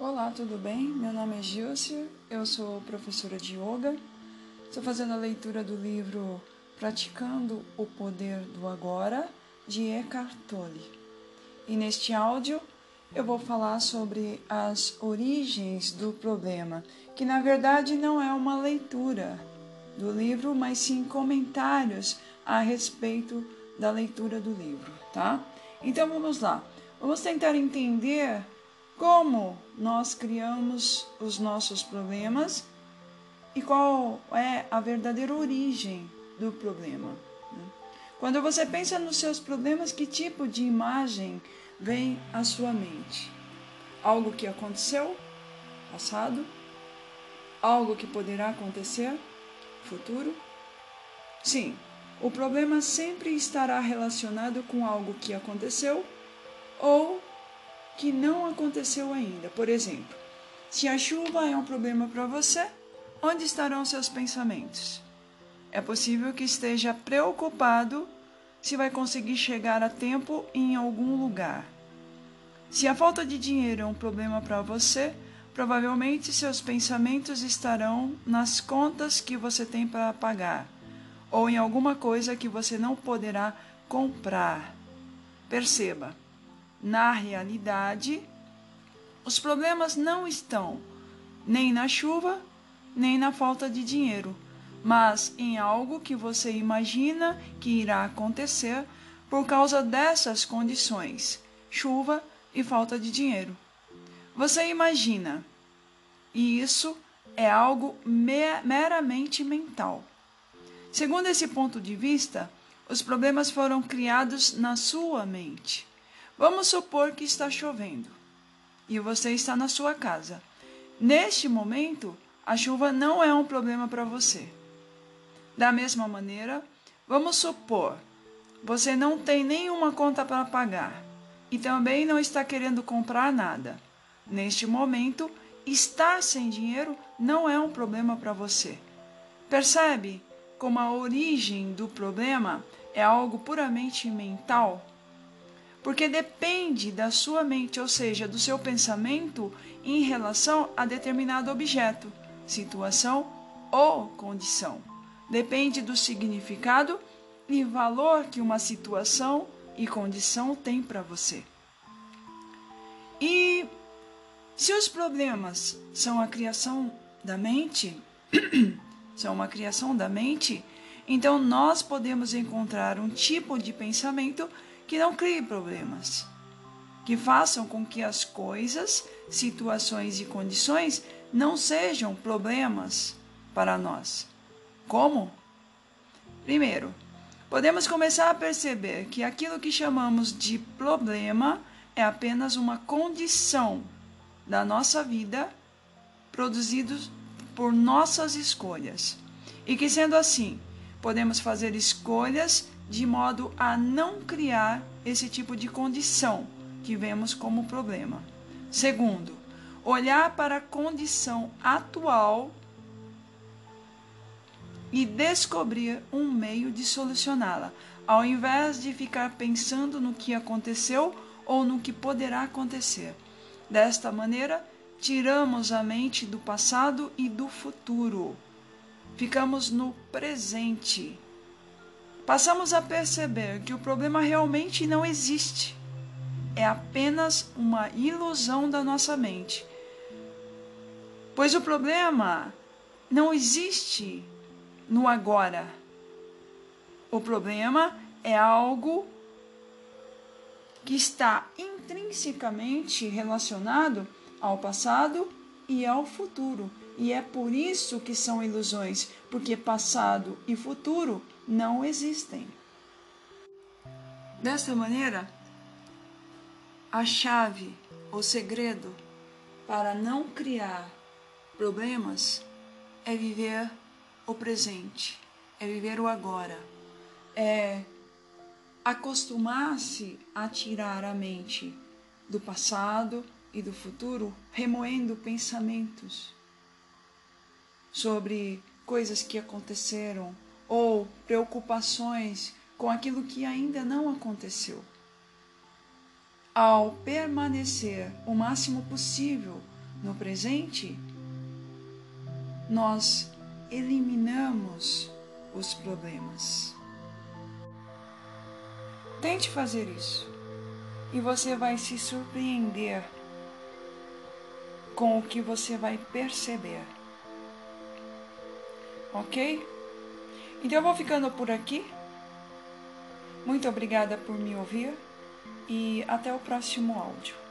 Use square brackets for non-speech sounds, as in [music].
Olá, tudo bem? Meu nome é Gilcia, eu sou professora de yoga. Estou fazendo a leitura do livro Praticando o Poder do Agora, de Eckhart Tolle. E neste áudio eu vou falar sobre as origens do problema, que na verdade não é uma leitura do livro, mas sim comentários a respeito da leitura do livro, tá? Então vamos lá. Vamos tentar entender como nós criamos os nossos problemas e qual é a verdadeira origem do problema. Né? Quando você pensa nos seus problemas, que tipo de imagem vem à sua mente? Algo que aconteceu, passado? Algo que poderá acontecer, futuro? Sim, o problema sempre estará relacionado com algo que aconteceu ou que não aconteceu ainda. Por exemplo, se a chuva é um problema para você, onde estarão seus pensamentos? É possível que esteja preocupado se vai conseguir chegar a tempo em algum lugar. Se a falta de dinheiro é um problema para você, provavelmente seus pensamentos estarão nas contas que você tem para pagar ou em alguma coisa que você não poderá comprar. Perceba na realidade, os problemas não estão nem na chuva, nem na falta de dinheiro, mas em algo que você imagina que irá acontecer por causa dessas condições: chuva e falta de dinheiro. Você imagina, e isso é algo meramente mental. Segundo esse ponto de vista, os problemas foram criados na sua mente. Vamos supor que está chovendo e você está na sua casa. Neste momento, a chuva não é um problema para você. Da mesma maneira, vamos supor você não tem nenhuma conta para pagar e também não está querendo comprar nada. Neste momento, estar sem dinheiro não é um problema para você. Percebe como a origem do problema é algo puramente mental? Porque depende da sua mente, ou seja, do seu pensamento em relação a determinado objeto, situação ou condição. Depende do significado e valor que uma situação e condição tem para você. E se os problemas são a criação da mente, [clears throat] são uma criação da mente, então nós podemos encontrar um tipo de pensamento que não crie problemas, que façam com que as coisas, situações e condições não sejam problemas para nós. Como? Primeiro, podemos começar a perceber que aquilo que chamamos de problema é apenas uma condição da nossa vida produzido por nossas escolhas. E que sendo assim, podemos fazer escolhas de modo a não criar esse tipo de condição que vemos como problema. Segundo, olhar para a condição atual e descobrir um meio de solucioná-la, ao invés de ficar pensando no que aconteceu ou no que poderá acontecer. Desta maneira, tiramos a mente do passado e do futuro. Ficamos no presente passamos a perceber que o problema realmente não existe. É apenas uma ilusão da nossa mente. Pois o problema não existe no agora. O problema é algo que está intrinsecamente relacionado ao passado e ao futuro. E é por isso que são ilusões, porque passado e futuro não existem. Desta maneira, a chave, o segredo para não criar problemas é viver o presente, é viver o agora, é acostumar-se a tirar a mente do passado e do futuro, remoendo pensamentos sobre coisas que aconteceram ou preocupações com aquilo que ainda não aconteceu. Ao permanecer o máximo possível no presente, nós eliminamos os problemas. Tente fazer isso e você vai se surpreender com o que você vai perceber. Ok? Então eu vou ficando por aqui. Muito obrigada por me ouvir e até o próximo áudio.